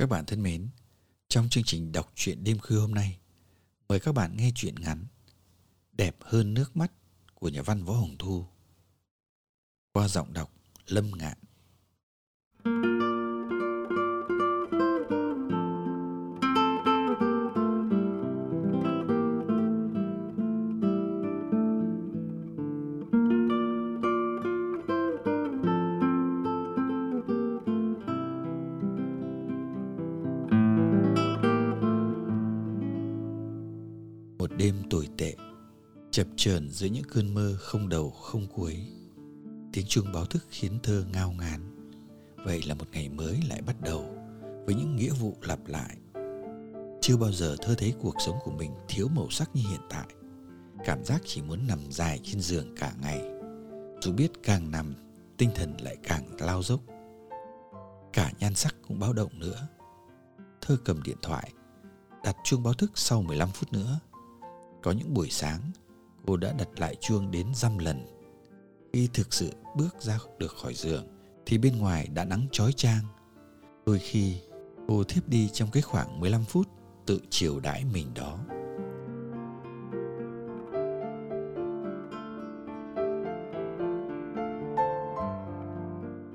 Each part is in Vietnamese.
Các bạn thân mến, trong chương trình đọc truyện đêm khuya hôm nay, mời các bạn nghe truyện ngắn Đẹp hơn nước mắt của nhà văn Võ Hồng Thu qua giọng đọc Lâm Ngạn. Đêm tồi tệ, chập chờn giữa những cơn mơ không đầu không cuối. Tiếng chuông báo thức khiến thơ ngao ngán. Vậy là một ngày mới lại bắt đầu với những nghĩa vụ lặp lại. Chưa bao giờ thơ thấy cuộc sống của mình thiếu màu sắc như hiện tại. Cảm giác chỉ muốn nằm dài trên giường cả ngày. Dù biết càng nằm, tinh thần lại càng lao dốc. Cả nhan sắc cũng báo động nữa. Thơ cầm điện thoại, đặt chuông báo thức sau 15 phút nữa. Có những buổi sáng, cô đã đặt lại chuông đến dăm lần. Khi thực sự bước ra được khỏi giường, thì bên ngoài đã nắng chói chang. Đôi khi, cô thiếp đi trong cái khoảng 15 phút tự chiều đãi mình đó.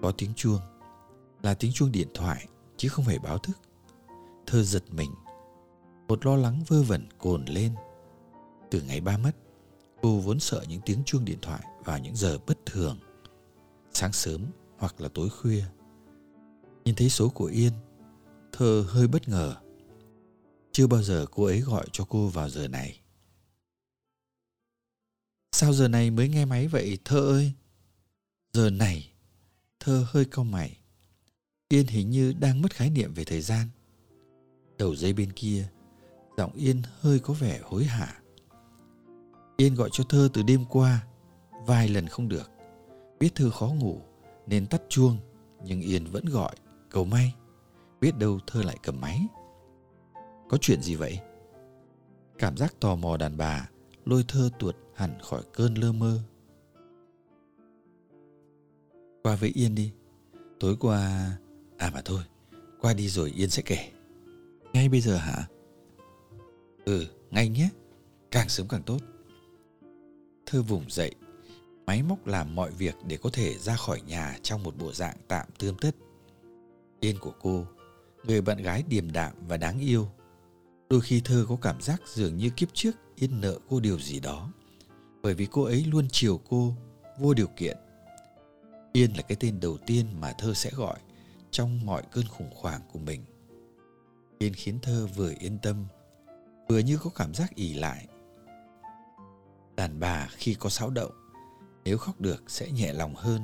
Có tiếng chuông, là tiếng chuông điện thoại chứ không phải báo thức. Thơ giật mình, một lo lắng vơ vẩn cồn lên. Từ ngày ba mất, cô vốn sợ những tiếng chuông điện thoại vào những giờ bất thường, sáng sớm hoặc là tối khuya. Nhìn thấy số của Yên, Thơ hơi bất ngờ. Chưa bao giờ cô ấy gọi cho cô vào giờ này. Sao giờ này mới nghe máy vậy Thơ ơi? Giờ này, Thơ hơi cau mày. Yên hình như đang mất khái niệm về thời gian. Đầu dây bên kia, giọng Yên hơi có vẻ hối hả. Yên gọi cho Thơ từ đêm qua, vài lần không được. Biết Thơ khó ngủ nên tắt chuông, nhưng Yên vẫn gọi, cầu may. Biết đâu Thơ lại cầm máy. Có chuyện gì vậy? Cảm giác tò mò đàn bà lôi Thơ tuột hẳn khỏi cơn lơ mơ. Qua với Yên đi. Tối qua... À mà thôi, qua đi rồi Yên sẽ kể. Ngay bây giờ hả? Ừ, ngay nhé. Càng sớm càng tốt. Thơ vùng dậy, máy móc làm mọi việc để có thể ra khỏi nhà trong một bộ dạng tạm tươm tất. Yên của cô, người bạn gái điềm đạm và đáng yêu. Đôi khi Thơ có cảm giác dường như kiếp trước Yên nợ cô điều gì đó, bởi vì cô ấy luôn chiều cô vô điều kiện. Yên là cái tên đầu tiên mà Thơ sẽ gọi trong mọi cơn khủng hoảng của mình. Yên khiến Thơ vừa yên tâm, vừa như có cảm giác ỉ lại. Đàn bà khi có sáo động, nếu khóc được sẽ nhẹ lòng hơn.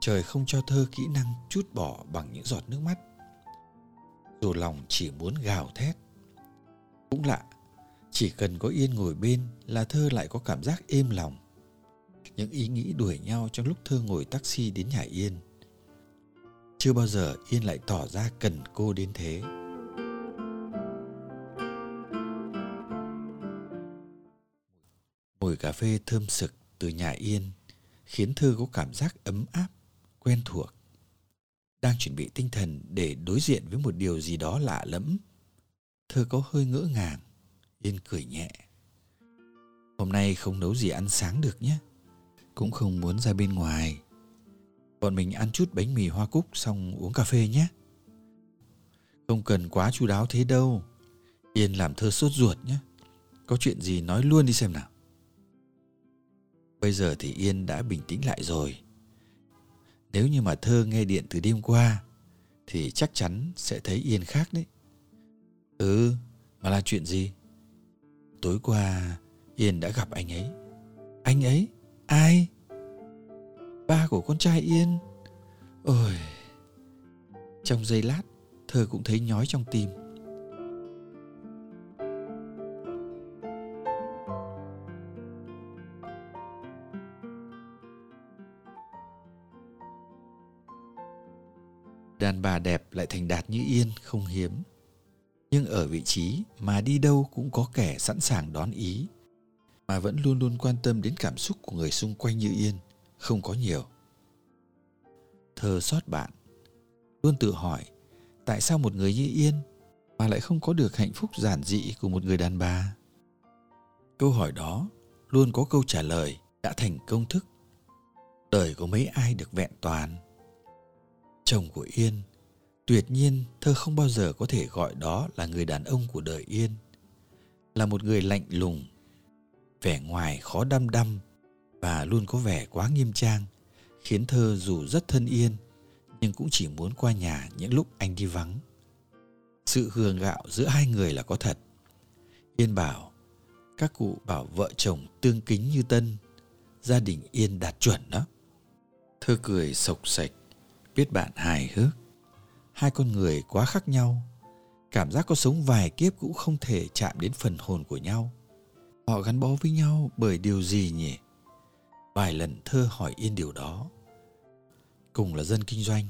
Trời không cho Thơ kỹ năng chút bỏ bằng những giọt nước mắt. Dù lòng chỉ muốn gào thét. Cũng lạ, chỉ cần có Yên ngồi bên là Thơ lại có cảm giác êm lòng. Những ý nghĩ đuổi nhau trong lúc Thơ ngồi taxi đến nhà Yên. Chưa bao giờ Yên lại tỏ ra cần cô đến thế. Cà phê thơm sực từ nhà Yên khiến Thơ có cảm giác ấm áp, quen thuộc. Đang chuẩn bị tinh thần để đối diện với một điều gì đó lạ lẫm. Thơ có hơi ngỡ ngàng, Yên cười nhẹ. Hôm nay không nấu gì ăn sáng được nhé. Cũng không muốn ra bên ngoài. Bọn mình ăn chút bánh mì hoa cúc xong uống cà phê nhé. Không cần quá chu đáo thế đâu. Yên làm thơ sốt ruột nhé. Có chuyện gì nói luôn đi xem nào. Bây giờ thì Yên đã bình tĩnh lại rồi. Nếu như mà thơ nghe điện từ đêm qua thì chắc chắn sẽ thấy Yên khác đấy. Ừ, mà là chuyện gì? Tối qua Yên đã gặp anh ấy. Anh ấy? Ai? Ba của con trai Yên. Ôi. Trong giây lát, thơ cũng thấy nhói trong tim. Đàn bà đẹp lại thành đạt như yên, không hiếm. Nhưng ở vị trí mà đi đâu cũng có kẻ sẵn sàng đón ý, mà vẫn luôn luôn quan tâm đến cảm xúc của người xung quanh như yên, không có nhiều. Thơ xót bạn, luôn tự hỏi, tại sao một người như yên mà lại không có được hạnh phúc giản dị của một người đàn bà? Câu hỏi đó luôn có câu trả lời đã thành công thức. Đời có mấy ai được vẹn toàn? Chồng của Yên. Tuyệt nhiên thơ không bao giờ có thể gọi đó là người đàn ông của đời Yên. Là một người lạnh lùng, vẻ ngoài khó đăm đăm và luôn có vẻ quá nghiêm trang, khiến thơ dù rất thân Yên nhưng cũng chỉ muốn qua nhà những lúc anh đi vắng. Sự hường gạo giữa hai người là có thật. Yên bảo, các cụ bảo vợ chồng tương kính như tân, gia đình Yên đạt chuẩn đó. Thơ cười sộc sạch biết bạn hài hước. Hai con người quá khác nhau. Cảm giác có sống vài kiếp cũng không thể chạm đến phần hồn của nhau. Họ gắn bó với nhau bởi điều gì nhỉ? Vài lần thơ hỏi yên điều đó. Cùng là dân kinh doanh,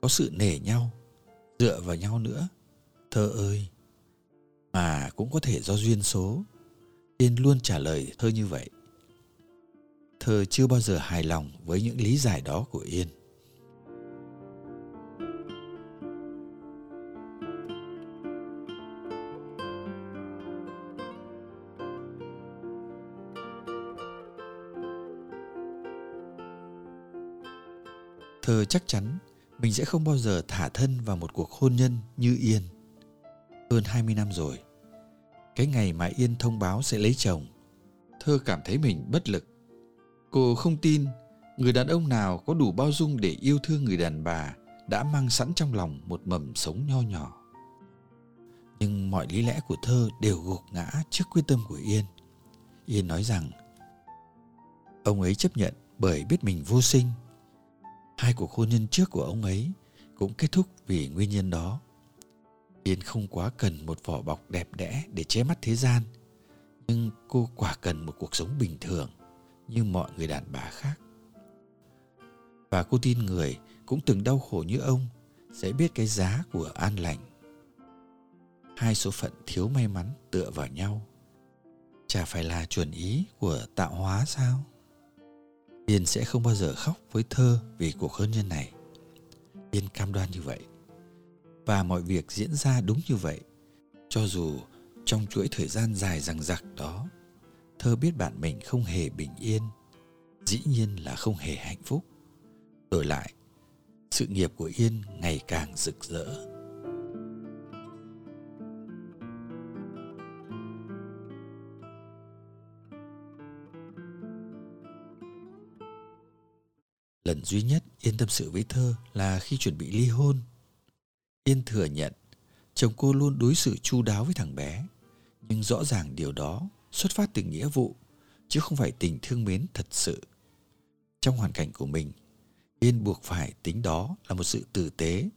có sự nể nhau, dựa vào nhau nữa. Thơ ơi, mà cũng có thể do duyên số. Yên luôn trả lời thơ như vậy. Thơ chưa bao giờ hài lòng với những lý giải đó của yên. Thơ chắc chắn mình sẽ không bao giờ thả thân vào một cuộc hôn nhân như Yên. Hơn 20 năm rồi, cái ngày mà Yên thông báo sẽ lấy chồng, Thơ cảm thấy mình bất lực. Cô không tin người đàn ông nào có đủ bao dung để yêu thương người đàn bà đã mang sẵn trong lòng một mầm sống nho nhỏ. Nhưng mọi lý lẽ của Thơ đều gục ngã trước quyết tâm của Yên. Yên nói rằng ông ấy chấp nhận bởi biết mình vô sinh Hai cuộc hôn nhân trước của ông ấy cũng kết thúc vì nguyên nhân đó. Yên không quá cần một vỏ bọc đẹp đẽ để che mắt thế gian, nhưng cô quả cần một cuộc sống bình thường như mọi người đàn bà khác. Và cô tin người cũng từng đau khổ như ông sẽ biết cái giá của an lành. Hai số phận thiếu may mắn tựa vào nhau. Chả phải là chuẩn ý của tạo hóa sao? Yên sẽ không bao giờ khóc với thơ vì cuộc hôn nhân này. Yên cam đoan như vậy. Và mọi việc diễn ra đúng như vậy. Cho dù trong chuỗi thời gian dài rằng rặc đó, thơ biết bạn mình không hề bình yên, dĩ nhiên là không hề hạnh phúc. Đổi lại, sự nghiệp của Yên ngày càng rực rỡ. Lần duy nhất Yên tâm sự với Thơ là khi chuẩn bị ly hôn. Yên thừa nhận chồng cô luôn đối xử chu đáo với thằng bé, nhưng rõ ràng điều đó xuất phát từ nghĩa vụ, chứ không phải tình thương mến thật sự. Trong hoàn cảnh của mình, Yên buộc phải tính đó là một sự tử tế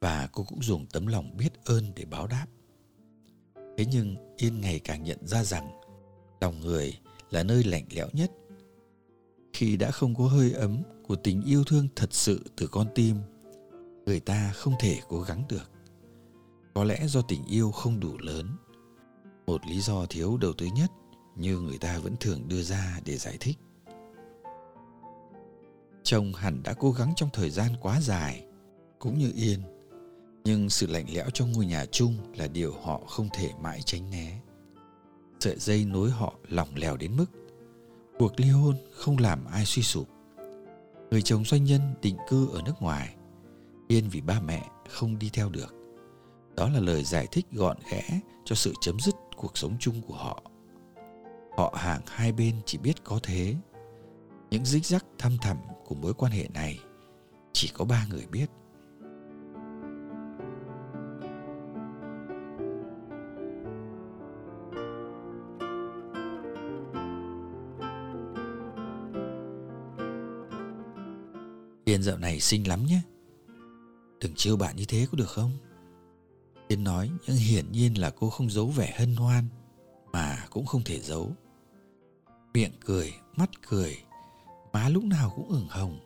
và cô cũng dùng tấm lòng biết ơn để báo đáp. Thế nhưng Yên ngày càng nhận ra rằng lòng người là nơi lạnh lẽo nhất. Khi đã không có hơi ấm của tình yêu thương thật sự từ con tim, người ta không thể cố gắng được. Có lẽ do tình yêu không đủ lớn. Một lý do thiếu đầu tư nhất như người ta vẫn thường đưa ra để giải thích. Chồng hẳn đã cố gắng trong thời gian quá dài, cũng như yên, nhưng sự lạnh lẽo trong ngôi nhà chung là điều họ không thể mãi tránh né. Sợi dây nối họ lỏng lẻo đến mức cuộc ly hôn không làm ai suy sụp. Người chồng doanh nhân định cư ở nước ngoài, yên vì ba mẹ không đi theo được. Đó là lời giải thích gọn ghẽ cho sự chấm dứt cuộc sống chung của họ. Họ hàng hai bên chỉ biết có thế. Những dích rắc thăm thẳm của mối quan hệ này chỉ có ba người biết. Yên dạo này xinh lắm nhé. Đừng trêu bạn như thế có được không? Yên nói nhưng hiển nhiên là cô không giấu vẻ hân hoan mà cũng không thể giấu. Miệng cười, mắt cười, má lúc nào cũng ửng hồng.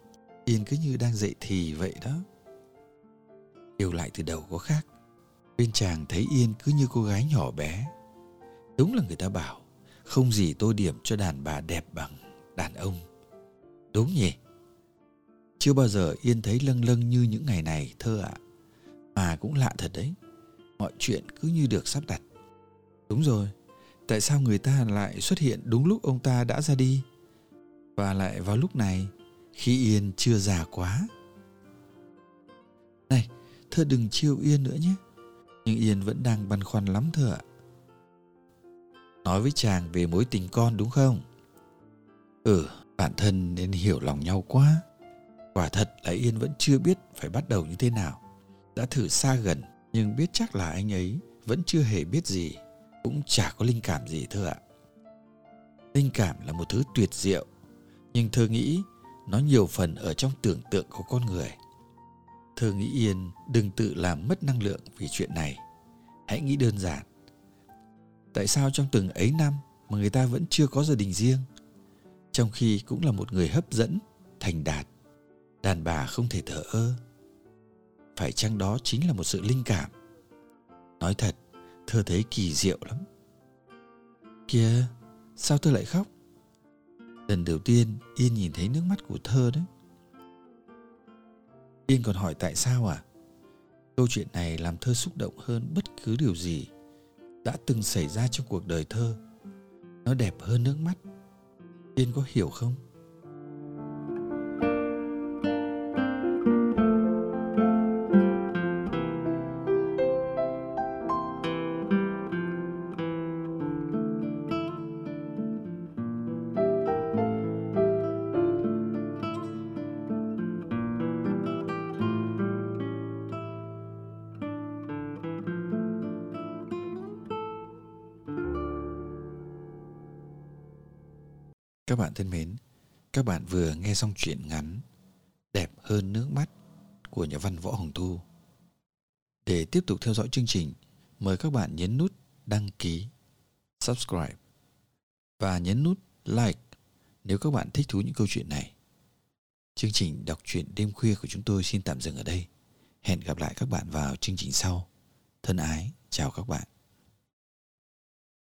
Yên cứ như đang dậy thì vậy đó. Yêu lại từ đầu có khác. Bên chàng thấy Yên cứ như cô gái nhỏ bé. Đúng là người ta bảo, không gì tô điểm cho đàn bà đẹp bằng đàn ông. Đúng nhỉ? Chưa bao giờ Yên thấy lâng lâng như những ngày này thơ ạ. À. Mà cũng lạ thật đấy. Mọi chuyện cứ như được sắp đặt. Đúng rồi, tại sao người ta lại xuất hiện đúng lúc ông ta đã ra đi? Và lại vào lúc này, khi Yên chưa già quá. Này, thơ đừng chiêu Yên nữa nhé. Nhưng Yên vẫn đang băn khoăn lắm thơ ạ. Nói với chàng về mối tình con đúng không? Ừ, bản thân nên hiểu lòng nhau quá Quả thật là Yên vẫn chưa biết phải bắt đầu như thế nào. Đã thử xa gần nhưng biết chắc là anh ấy vẫn chưa hề biết gì, cũng chả có linh cảm gì thưa ạ. Linh cảm là một thứ tuyệt diệu, nhưng thơ nghĩ nó nhiều phần ở trong tưởng tượng của con người. Thơ nghĩ Yên đừng tự làm mất năng lượng vì chuyện này. Hãy nghĩ đơn giản. Tại sao trong từng ấy năm mà người ta vẫn chưa có gia đình riêng? Trong khi cũng là một người hấp dẫn, thành đạt đàn bà không thể thở ơ. Phải chăng đó chính là một sự linh cảm? Nói thật, thơ thấy kỳ diệu lắm. Kìa, sao thơ lại khóc? Lần đầu tiên yên nhìn thấy nước mắt của thơ đấy. Yên còn hỏi tại sao à? Câu chuyện này làm thơ xúc động hơn bất cứ điều gì đã từng xảy ra trong cuộc đời thơ. Nó đẹp hơn nước mắt. Yên có hiểu không? Các bạn thân mến, các bạn vừa nghe xong chuyện ngắn Đẹp hơn nước mắt của nhà văn Võ Hồng Thu. Để tiếp tục theo dõi chương trình, mời các bạn nhấn nút đăng ký, subscribe và nhấn nút like nếu các bạn thích thú những câu chuyện này. Chương trình đọc truyện đêm khuya của chúng tôi xin tạm dừng ở đây. Hẹn gặp lại các bạn vào chương trình sau. Thân ái, chào các bạn.